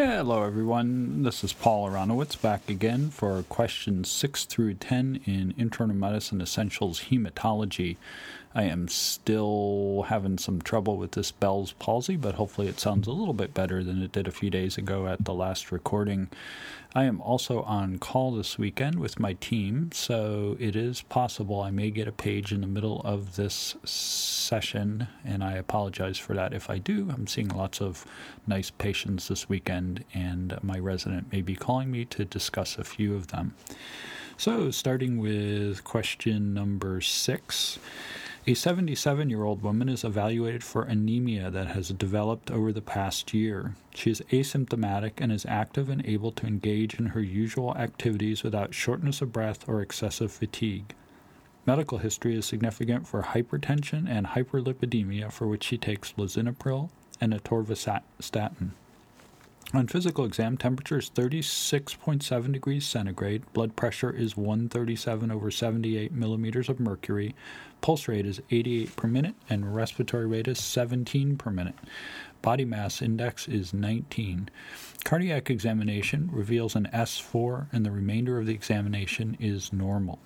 Hello, everyone. This is Paul Aronowitz back again for questions 6 through 10 in Internal Medicine Essentials Hematology. I am still having some trouble with this Bell's palsy, but hopefully it sounds a little bit better than it did a few days ago at the last recording. I am also on call this weekend with my team, so it is possible I may get a page in the middle of this session, and I apologize for that if I do. I'm seeing lots of nice patients this weekend, and my resident may be calling me to discuss a few of them. So, starting with question number six. A 77 year old woman is evaluated for anemia that has developed over the past year. She is asymptomatic and is active and able to engage in her usual activities without shortness of breath or excessive fatigue. Medical history is significant for hypertension and hyperlipidemia, for which she takes lisinopril and atorvastatin. On physical exam, temperature is 36.7 degrees centigrade, blood pressure is 137 over 78 millimeters of mercury, pulse rate is 88 per minute, and respiratory rate is 17 per minute. Body mass index is 19. Cardiac examination reveals an S4, and the remainder of the examination is normal.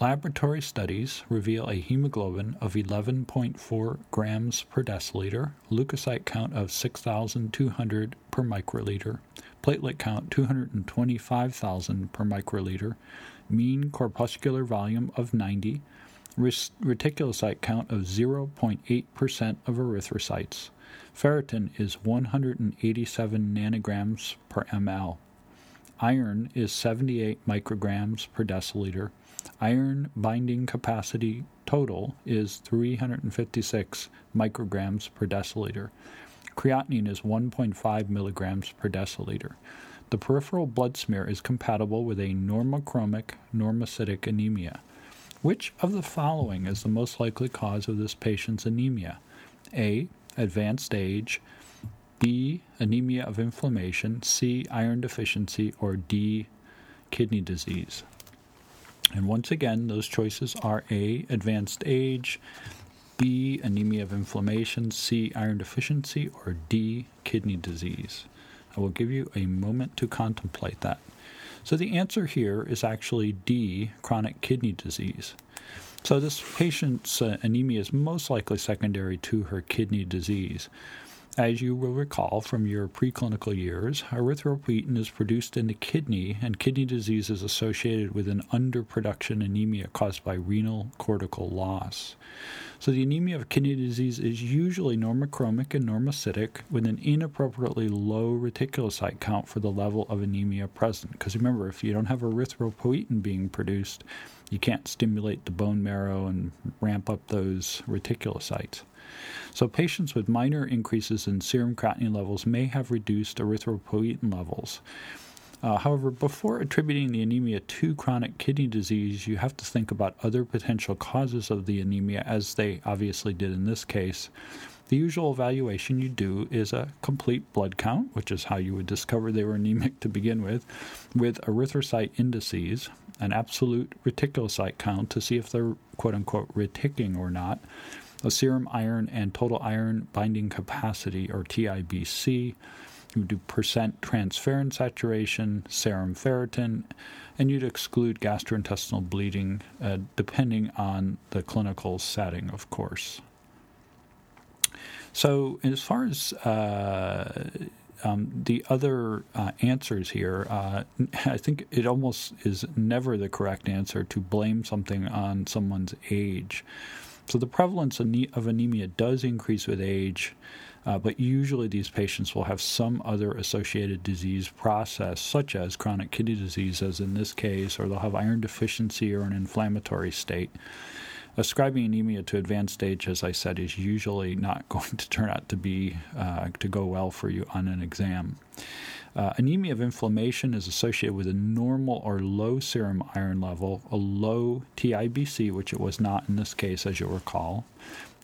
Laboratory studies reveal a hemoglobin of 11.4 grams per deciliter, leukocyte count of 6,200 per microliter, platelet count 225,000 per microliter, mean corpuscular volume of 90, reticulocyte count of 0.8% of erythrocytes. Ferritin is 187 nanograms per ml. Iron is 78 micrograms per deciliter Iron binding capacity total is 356 micrograms per deciliter. Creatinine is 1.5 milligrams per deciliter. The peripheral blood smear is compatible with a normochromic normocytic anemia. Which of the following is the most likely cause of this patient's anemia? A. Advanced age. B. Anemia of inflammation. C. Iron deficiency. Or D. Kidney disease. And once again, those choices are A, advanced age, B, anemia of inflammation, C, iron deficiency, or D, kidney disease. I will give you a moment to contemplate that. So the answer here is actually D, chronic kidney disease. So this patient's uh, anemia is most likely secondary to her kidney disease. As you will recall from your preclinical years, erythropoietin is produced in the kidney, and kidney disease is associated with an underproduction anemia caused by renal cortical loss. So, the anemia of kidney disease is usually normochromic and normocytic with an inappropriately low reticulocyte count for the level of anemia present. Because remember, if you don't have erythropoietin being produced, you can't stimulate the bone marrow and ramp up those reticulocytes. So, patients with minor increases in serum creatinine levels may have reduced erythropoietin levels. Uh, however, before attributing the anemia to chronic kidney disease, you have to think about other potential causes of the anemia, as they obviously did in this case. The usual evaluation you do is a complete blood count, which is how you would discover they were anemic to begin with, with erythrocyte indices, an absolute reticulocyte count to see if they're quote unquote reticking or not, a serum iron and total iron binding capacity, or TIBC. You do percent transferrin saturation, serum ferritin, and you'd exclude gastrointestinal bleeding uh, depending on the clinical setting, of course. So, as far as uh, um, the other uh, answers here, uh, I think it almost is never the correct answer to blame something on someone's age. So the prevalence of anemia does increase with age, uh, but usually these patients will have some other associated disease process, such as chronic kidney disease, as in this case, or they'll have iron deficiency or an inflammatory state. Ascribing anemia to advanced stage, as I said, is usually not going to turn out to be uh, to go well for you on an exam. Uh, anemia of inflammation is associated with a normal or low serum iron level, a low TIBC, which it was not in this case, as you'll recall,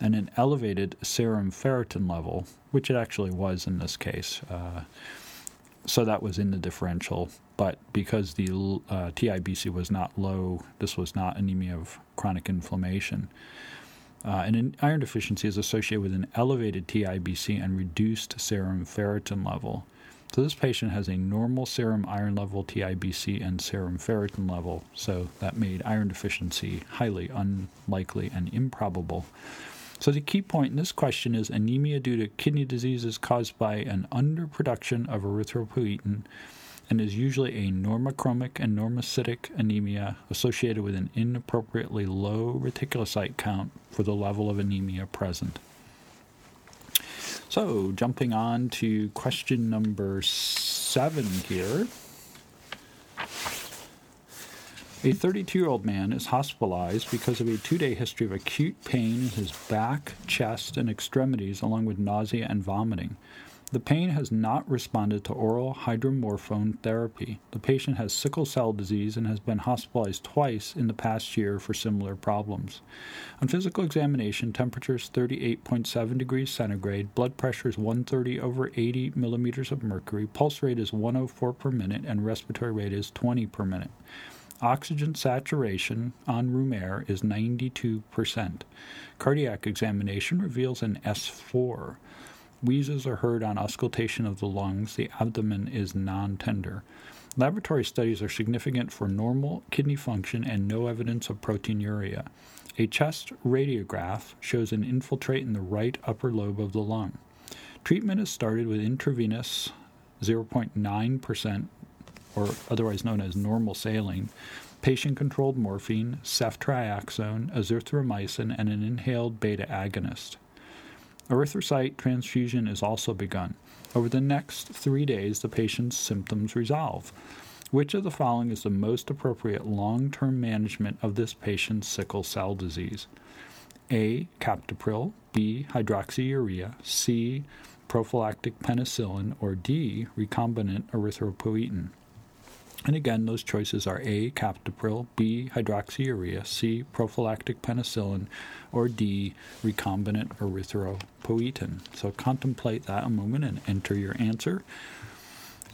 and an elevated serum ferritin level, which it actually was in this case. Uh, so that was in the differential, but because the uh, TIBC was not low, this was not anemia of chronic inflammation. Uh, and an iron deficiency is associated with an elevated TIBC and reduced serum ferritin level. So this patient has a normal serum iron level, TIBC, and serum ferritin level, so that made iron deficiency highly unlikely and improbable. So the key point in this question is anemia due to kidney disease is caused by an underproduction of erythropoietin and is usually a normochromic and normocytic anemia associated with an inappropriately low reticulocyte count for the level of anemia present. So, jumping on to question number seven here. A 32 year old man is hospitalized because of a two day history of acute pain in his back, chest, and extremities, along with nausea and vomiting. The pain has not responded to oral hydromorphone therapy. The patient has sickle cell disease and has been hospitalized twice in the past year for similar problems. On physical examination, temperature is 38.7 degrees centigrade, blood pressure is 130 over 80 millimeters of mercury, pulse rate is 104 per minute, and respiratory rate is 20 per minute. Oxygen saturation on room air is 92%. Cardiac examination reveals an S4. Wheezes are heard on auscultation of the lungs. The abdomen is non tender. Laboratory studies are significant for normal kidney function and no evidence of proteinuria. A chest radiograph shows an infiltrate in the right upper lobe of the lung. Treatment is started with intravenous 0.9%, or otherwise known as normal saline, patient controlled morphine, ceftriaxone, azithromycin, and an inhaled beta agonist. Erythrocyte transfusion is also begun. Over the next three days, the patient's symptoms resolve. Which of the following is the most appropriate long term management of this patient's sickle cell disease? A. Captopril, B. Hydroxyurea, C. Prophylactic penicillin, or D. Recombinant erythropoietin. And again, those choices are A, captopril, B, hydroxyurea, C, prophylactic penicillin, or D, recombinant erythropoietin. So contemplate that a moment and enter your answer.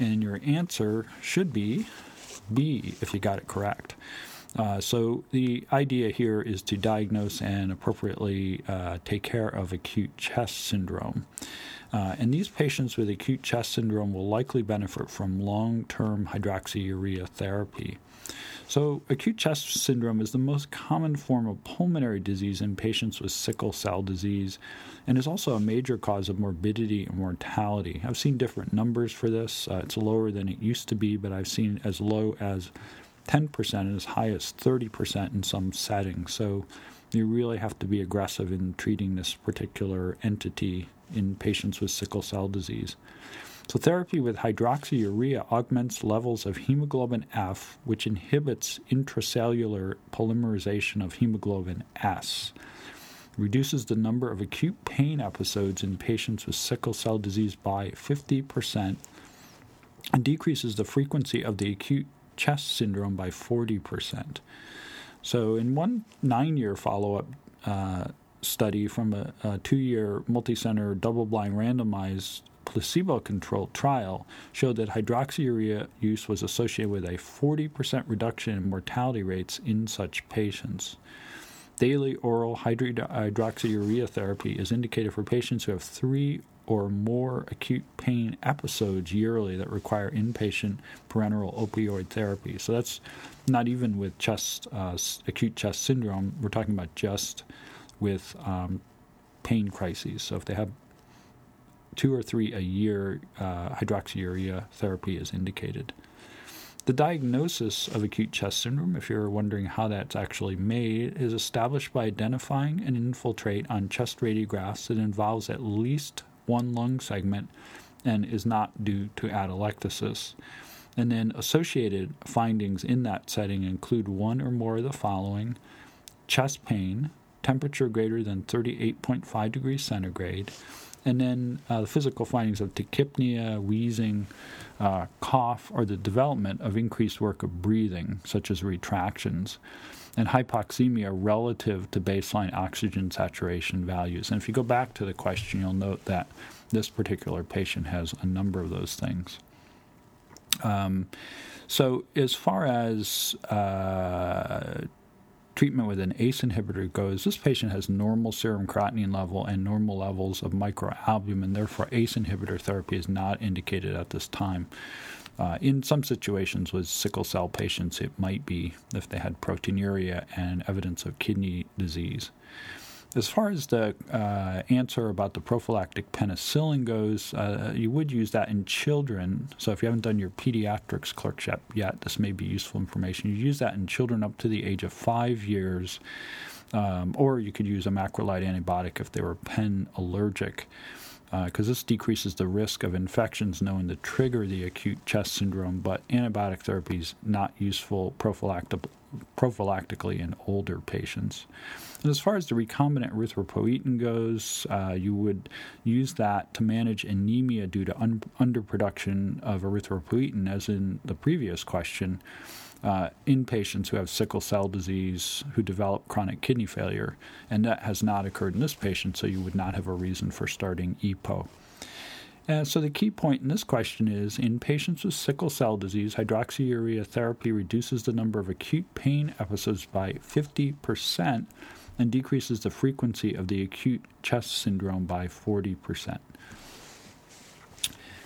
And your answer should be B if you got it correct. Uh, so the idea here is to diagnose and appropriately uh, take care of acute chest syndrome. Uh, and these patients with acute chest syndrome will likely benefit from long term hydroxyurea therapy. So, acute chest syndrome is the most common form of pulmonary disease in patients with sickle cell disease and is also a major cause of morbidity and mortality. I've seen different numbers for this. Uh, it's lower than it used to be, but I've seen as low as 10% and as high as 30% in some settings. So, you really have to be aggressive in treating this particular entity in patients with sickle cell disease. So, therapy with hydroxyurea augments levels of hemoglobin F, which inhibits intracellular polymerization of hemoglobin S, reduces the number of acute pain episodes in patients with sickle cell disease by 50%, and decreases the frequency of the acute chest syndrome by 40%. So, in one nine year follow up uh, study from a, a two year multicenter double blind randomized placebo controlled trial showed that hydroxyurea use was associated with a 40% reduction in mortality rates in such patients. Daily oral hydroxyurea therapy is indicated for patients who have three or more acute pain episodes yearly that require inpatient parenteral opioid therapy. So that's not even with chest uh, acute chest syndrome. We're talking about just with um, pain crises. So if they have two or three a year, uh, hydroxyurea therapy is indicated. The diagnosis of acute chest syndrome, if you're wondering how that's actually made, is established by identifying an infiltrate on chest radiographs that involves at least one lung segment and is not due to atelectasis. And then associated findings in that setting include one or more of the following. Chest pain, temperature greater than 38.5 degrees centigrade, and then uh, the physical findings of tachypnea, wheezing, uh, cough, or the development of increased work of breathing, such as retractions, and hypoxemia relative to baseline oxygen saturation values. And if you go back to the question, you'll note that this particular patient has a number of those things. Um, so, as far as uh, treatment with an ACE inhibitor goes, this patient has normal serum creatinine level and normal levels of microalbumin. Therefore, ACE inhibitor therapy is not indicated at this time. Uh, in some situations with sickle cell patients, it might be if they had proteinuria and evidence of kidney disease. As far as the uh, answer about the prophylactic penicillin goes, uh, you would use that in children. So if you haven't done your pediatrics clerkship yet, this may be useful information. You use that in children up to the age of five years, um, or you could use a macrolide antibiotic if they were pen allergic because uh, this decreases the risk of infections known to trigger the acute chest syndrome, but antibiotic therapy is not useful prophylactic- prophylactically in older patients. And as far as the recombinant erythropoietin goes, uh, you would use that to manage anemia due to un- underproduction of erythropoietin, as in the previous question uh, in patients who have sickle cell disease who develop chronic kidney failure, and that has not occurred in this patient, so you would not have a reason for starting EPO. And so the key point in this question is in patients with sickle cell disease, hydroxyurea therapy reduces the number of acute pain episodes by 50% and decreases the frequency of the acute chest syndrome by 40%.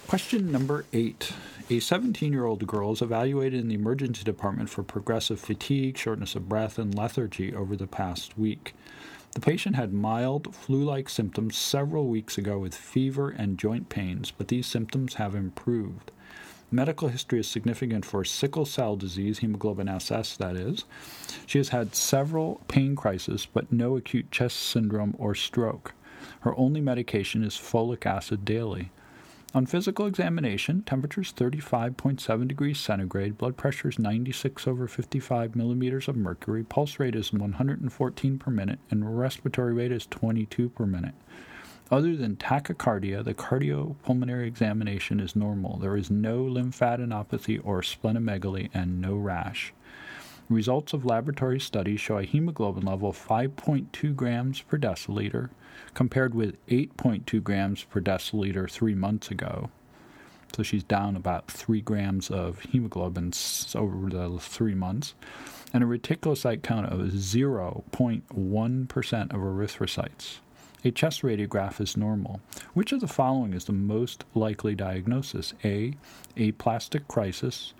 Question number eight. A 17 year old girl is evaluated in the emergency department for progressive fatigue, shortness of breath, and lethargy over the past week. The patient had mild flu like symptoms several weeks ago with fever and joint pains, but these symptoms have improved. Medical history is significant for sickle cell disease, hemoglobin SS, that is. She has had several pain crises, but no acute chest syndrome or stroke. Her only medication is folic acid daily. On physical examination, temperature is 35.7 degrees centigrade, blood pressure is 96 over 55 millimeters of mercury, pulse rate is 114 per minute, and respiratory rate is 22 per minute. Other than tachycardia, the cardiopulmonary examination is normal. There is no lymphadenopathy or splenomegaly and no rash. Results of laboratory studies show a hemoglobin level of 5.2 grams per deciliter, compared with 8.2 grams per deciliter three months ago. So she's down about 3 grams of hemoglobin over the three months, and a reticulocyte count of 0.1% of erythrocytes. A chest radiograph is normal. Which of the following is the most likely diagnosis? A. Aplastic crisis.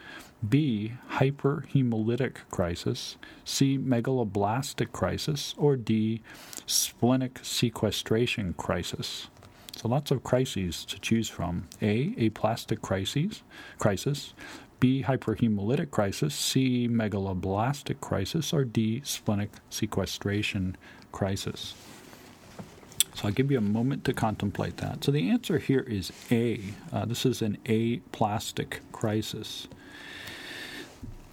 B. Hyperhemolytic crisis. C. Megaloblastic crisis. Or D. Splenic sequestration crisis. So lots of crises to choose from. A. Aplastic crises, crisis. B. Hyperhemolytic crisis. C. Megaloblastic crisis. Or D. Splenic sequestration crisis. So I'll give you a moment to contemplate that. So the answer here is A. Uh, this is an aplastic crisis.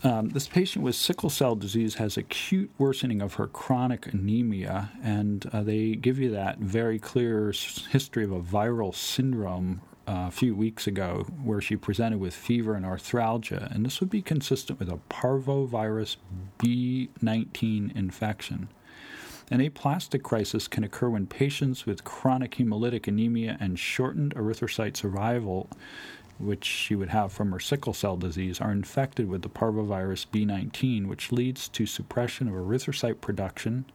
Um, this patient with sickle cell disease has acute worsening of her chronic anemia, and uh, they give you that very clear history of a viral syndrome uh, a few weeks ago where she presented with fever and arthralgia, and this would be consistent with a parvovirus B19 infection. An aplastic crisis can occur when patients with chronic hemolytic anemia and shortened erythrocyte survival, which she would have from her sickle cell disease, are infected with the parvovirus B19, which leads to suppression of erythrocyte production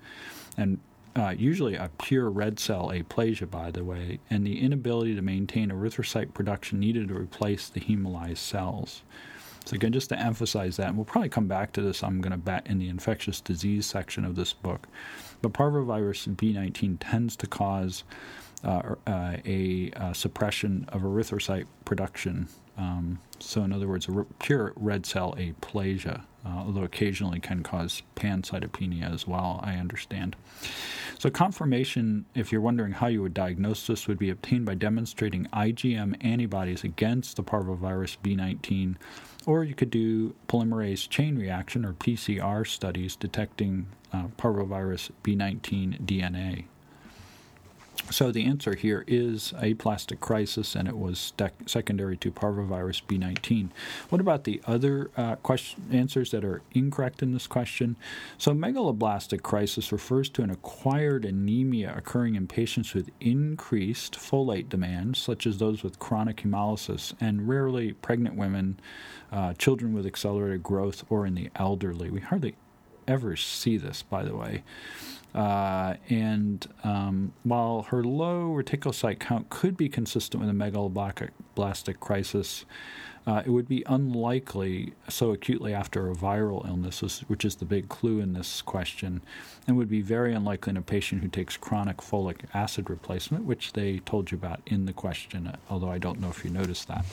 and uh, usually a pure red cell aplasia, by the way, and the inability to maintain erythrocyte production needed to replace the hemolyzed cells. So again, just to emphasize that, and we'll probably come back to this. I'm going to bet in the infectious disease section of this book, but parvovirus B19 tends to cause uh, uh, a, a, suppression of erythrocyte production. Um, so, in other words, a pure red cell aplasia, uh, although occasionally can cause pancytopenia as well, I understand. So, confirmation, if you're wondering how you would diagnose this, would be obtained by demonstrating IgM antibodies against the parvovirus B19 or you could do polymerase chain reaction or PCR studies detecting uh, parvovirus B19 DNA. So the answer here is aplastic crisis, and it was dec- secondary to parvovirus B19. What about the other uh, question, answers that are incorrect in this question? So megaloblastic crisis refers to an acquired anemia occurring in patients with increased folate demand, such as those with chronic hemolysis, and rarely pregnant women, uh, children with accelerated growth, or in the elderly. We hardly ever see this, by the way. Uh, and um, while her low reticulocyte count could be consistent with a megaloblastic crisis, uh, it would be unlikely so acutely after a viral illness, which is the big clue in this question, and would be very unlikely in a patient who takes chronic folic acid replacement, which they told you about in the question, although I don't know if you noticed that.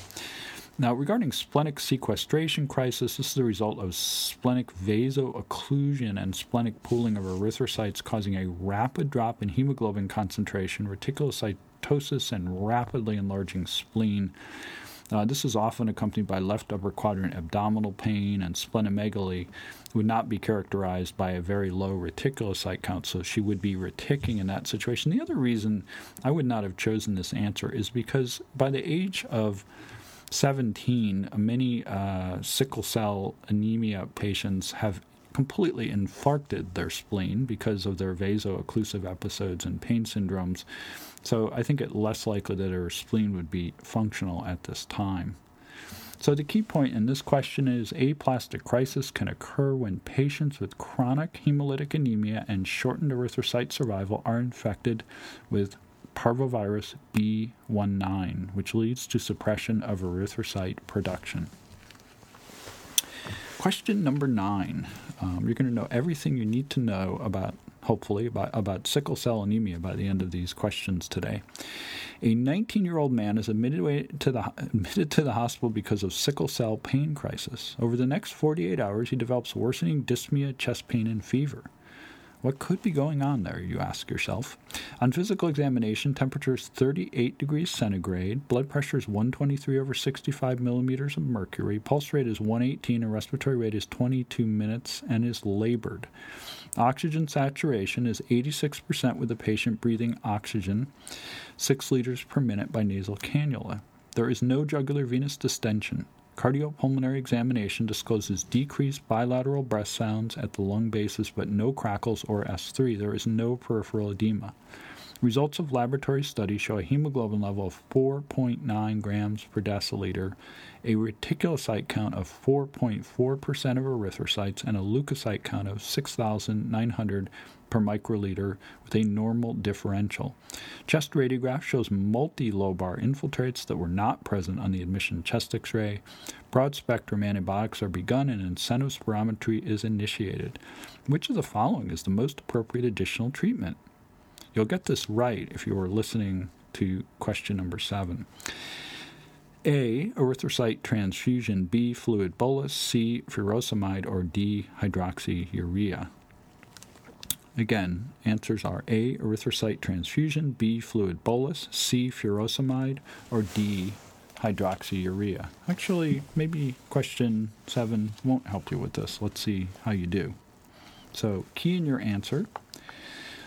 Now, regarding splenic sequestration crisis, this is the result of splenic vasoocclusion and splenic pooling of erythrocytes causing a rapid drop in hemoglobin concentration, reticulocytosis, and rapidly enlarging spleen. Uh, this is often accompanied by left upper quadrant abdominal pain and splenomegaly. Would not be characterized by a very low reticulocyte count, so she would be reticking in that situation. The other reason I would not have chosen this answer is because by the age of 17, many uh, sickle cell anemia patients have completely infarcted their spleen because of their vaso-occlusive episodes and pain syndromes. So I think it less likely that her spleen would be functional at this time. So the key point in this question is aplastic crisis can occur when patients with chronic hemolytic anemia and shortened erythrocyte survival are infected with parvovirus B19, which leads to suppression of erythrocyte production. Question number nine. Um, you're going to know everything you need to know about, hopefully, about, about sickle cell anemia by the end of these questions today. A 19 year old man is admitted to, the, admitted to the hospital because of sickle cell pain crisis. Over the next 48 hours, he develops worsening dyspnea, chest pain, and fever. What could be going on there, you ask yourself? On physical examination, temperature is 38 degrees centigrade, blood pressure is 123 over 65 millimeters of mercury, pulse rate is 118, and respiratory rate is 22 minutes and is labored. Oxygen saturation is 86% with the patient breathing oxygen, 6 liters per minute by nasal cannula. There is no jugular venous distension. Cardiopulmonary examination discloses decreased bilateral breath sounds at the lung basis, but no crackles or S3. There is no peripheral edema. Results of laboratory studies show a hemoglobin level of 4.9 grams per deciliter, a reticulocyte count of 4.4% of erythrocytes, and a leukocyte count of 6,900 per microliter with a normal differential. Chest radiograph shows multi-lobar infiltrates that were not present on the admission chest x-ray. Broad spectrum antibiotics are begun and incentive spirometry is initiated. Which of the following is the most appropriate additional treatment? You'll get this right if you are listening to question number seven. A. Erythrocyte transfusion. B. Fluid bolus. C. Furosemide. Or D. Hydroxyurea. Again, answers are A. Erythrocyte transfusion, B. Fluid bolus, C. Furosemide, or D. Hydroxyurea. Actually, maybe question seven won't help you with this. Let's see how you do. So, key in your answer.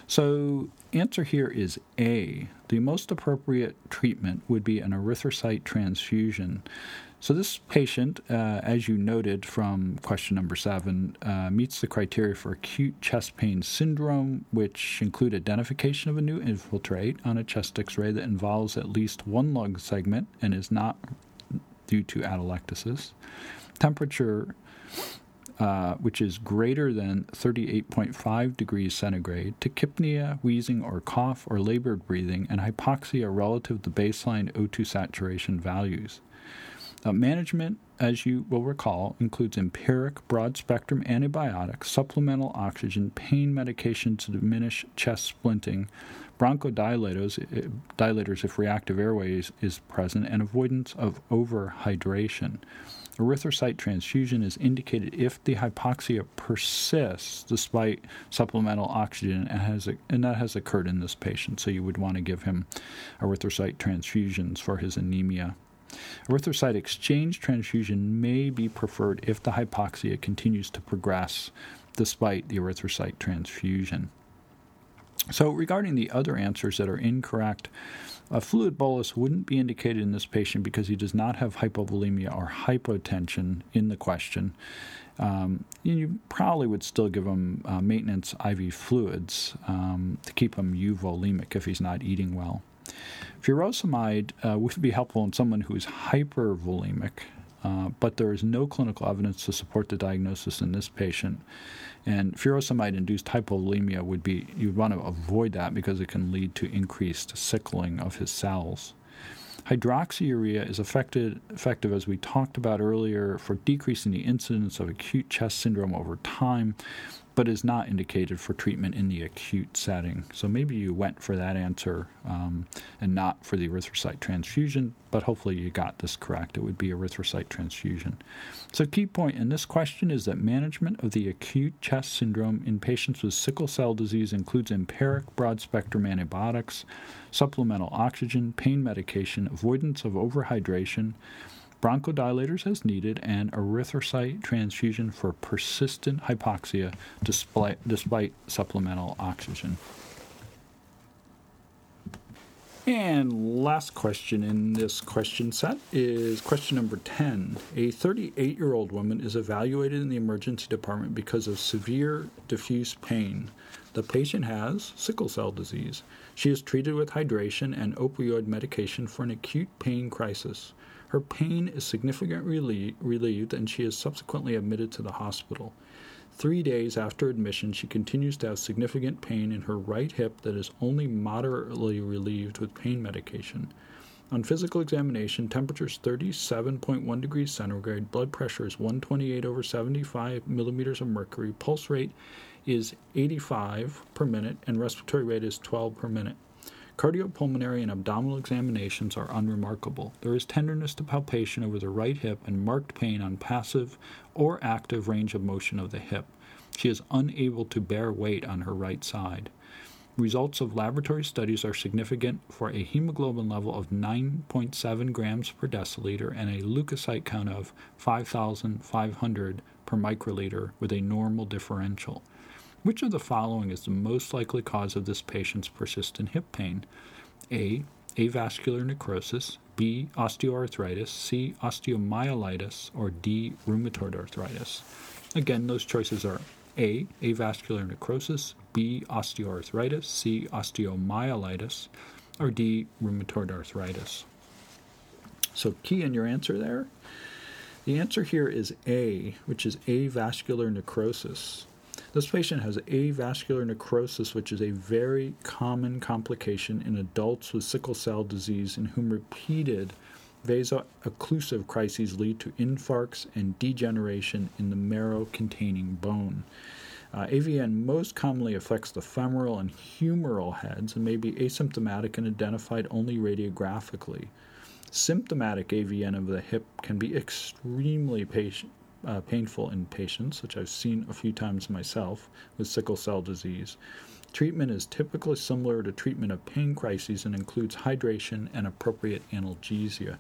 So, answer here is A. The most appropriate treatment would be an erythrocyte transfusion. So, this patient, uh, as you noted from question number seven, uh, meets the criteria for acute chest pain syndrome, which include identification of a new infiltrate on a chest x ray that involves at least one lung segment and is not due to atelectasis, temperature. Uh, which is greater than 38.5 degrees centigrade, tachypnea, wheezing or cough or labored breathing, and hypoxia relative to baseline O2 saturation values. Uh, management, as you will recall, includes empiric broad spectrum antibiotics, supplemental oxygen, pain medication to diminish chest splinting, bronchodilators dilators if reactive airways is, is present, and avoidance of overhydration. Erythrocyte transfusion is indicated if the hypoxia persists despite supplemental oxygen, and, has, and that has occurred in this patient. So you would want to give him erythrocyte transfusions for his anemia Erythrocyte exchange transfusion may be preferred if the hypoxia continues to progress despite the erythrocyte transfusion. So, regarding the other answers that are incorrect, a fluid bolus wouldn't be indicated in this patient because he does not have hypovolemia or hypotension in the question. Um, you probably would still give him uh, maintenance IV fluids um, to keep him euvolemic if he's not eating well. Furosemide uh, would be helpful in someone who is hypervolemic, uh, but there is no clinical evidence to support the diagnosis in this patient. And furosemide induced hypovolemia would be, you'd want to avoid that because it can lead to increased sickling of his cells. Hydroxyurea is effective, effective, as we talked about earlier, for decreasing the incidence of acute chest syndrome over time, but is not indicated for treatment in the acute setting. So maybe you went for that answer um, and not for the erythrocyte transfusion, but hopefully you got this correct. It would be erythrocyte transfusion. So, key point in this question is that management of the acute chest syndrome in patients with sickle cell disease includes empiric broad spectrum antibiotics, supplemental oxygen, pain medication, avoidance of overhydration bronchodilators as needed, and erythrocyte transfusion for persistent hypoxia despite, despite supplemental oxygen. And last question in this question set is question number 10. A 38 year old woman is evaluated in the emergency department because of severe diffuse pain. The patient has sickle cell disease. She is treated with hydration and opioid medication for an acute pain crisis. Her pain is significantly relieved, and she is subsequently admitted to the hospital. Three days after admission, she continues to have significant pain in her right hip that is only moderately relieved with pain medication. On physical examination, temperature is 37.1 degrees centigrade, blood pressure is 128 over 75 millimeters of mercury, pulse rate is 85 per minute, and respiratory rate is 12 per minute. Cardiopulmonary and abdominal examinations are unremarkable. There is tenderness to palpation over the right hip and marked pain on passive or active range of motion of the hip. She is unable to bear weight on her right side. Results of laboratory studies are significant for a hemoglobin level of 9.7 grams per deciliter and a leukocyte count of 5,500 per microliter with a normal differential. Which of the following is the most likely cause of this patient's persistent hip pain? A. Avascular necrosis, B. Osteoarthritis, C. Osteomyelitis, or D. Rheumatoid arthritis. Again, those choices are A. Avascular necrosis, B. Osteoarthritis, C. Osteomyelitis, or D. Rheumatoid arthritis. So, key in your answer there. The answer here is A, which is avascular necrosis. This patient has avascular necrosis, which is a very common complication in adults with sickle cell disease in whom repeated vaso-occlusive crises lead to infarcts and degeneration in the marrow containing bone. Uh, AVN most commonly affects the femoral and humeral heads and may be asymptomatic and identified only radiographically. Symptomatic AVN of the hip can be extremely patient, uh, painful in patients, which I've seen a few times myself with sickle cell disease. Treatment is typically similar to treatment of pain crises and includes hydration and appropriate analgesia.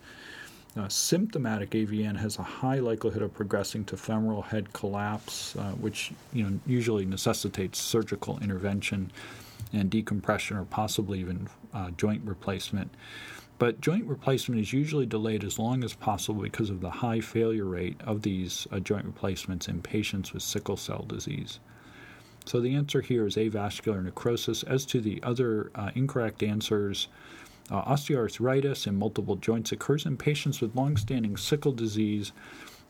Uh, symptomatic AVN has a high likelihood of progressing to femoral head collapse, uh, which you know usually necessitates surgical intervention and decompression, or possibly even uh, joint replacement. But joint replacement is usually delayed as long as possible because of the high failure rate of these uh, joint replacements in patients with sickle cell disease. So the answer here is avascular necrosis. As to the other uh, incorrect answers, uh, osteoarthritis in multiple joints occurs in patients with long-standing sickle disease,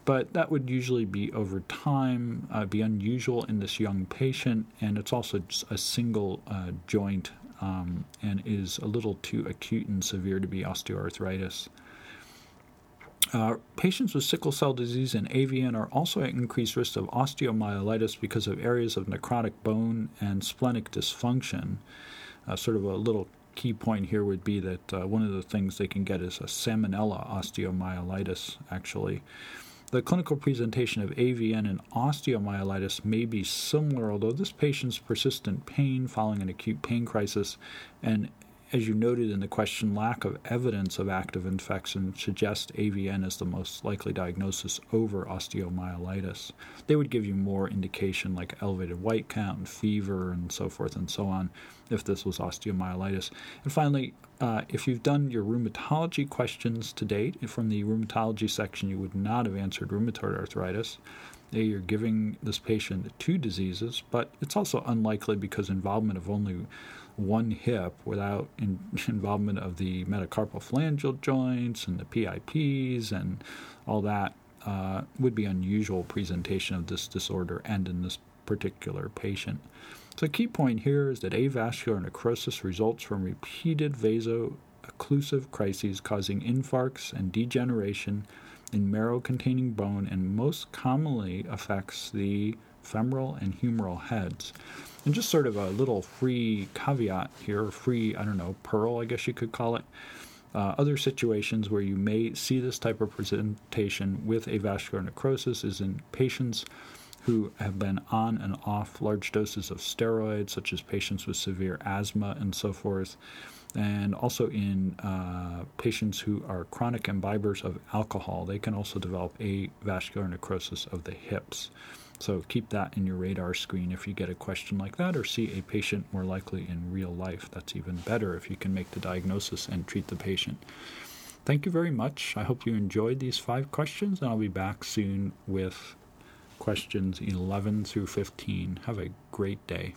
but that would usually be over time, uh, be unusual in this young patient, and it's also a single uh, joint um, and is a little too acute and severe to be osteoarthritis. Uh, patients with sickle cell disease and AVN are also at increased risk of osteomyelitis because of areas of necrotic bone and splenic dysfunction. Uh, sort of a little key point here would be that uh, one of the things they can get is a salmonella osteomyelitis, actually. The clinical presentation of AVN and osteomyelitis may be similar, although this patient's persistent pain following an acute pain crisis and as you noted in the question, lack of evidence of active infection suggests AVN is the most likely diagnosis over osteomyelitis. They would give you more indication like elevated white count and fever and so forth and so on if this was osteomyelitis. And finally, uh, if you've done your rheumatology questions to date from the rheumatology section, you would not have answered rheumatoid arthritis. You're giving this patient two diseases, but it's also unlikely because involvement of only one hip without in, involvement of the metacarpal phalangeal joints and the PIPs and all that uh, would be unusual presentation of this disorder and in this particular patient. So, the key point here is that avascular necrosis results from repeated vaso-occlusive crises causing infarcts and degeneration in marrow containing bone and most commonly affects the femoral and humeral heads. And just sort of a little free caveat here, free, I don't know, pearl, I guess you could call it. Uh, other situations where you may see this type of presentation with avascular necrosis is in patients who have been on and off large doses of steroids, such as patients with severe asthma and so forth, and also in uh, patients who are chronic imbibers of alcohol. They can also develop avascular necrosis of the hips. So keep that in your radar screen if you get a question like that or see a patient more likely in real life. That's even better if you can make the diagnosis and treat the patient. Thank you very much. I hope you enjoyed these five questions, and I'll be back soon with questions 11 through 15. Have a great day.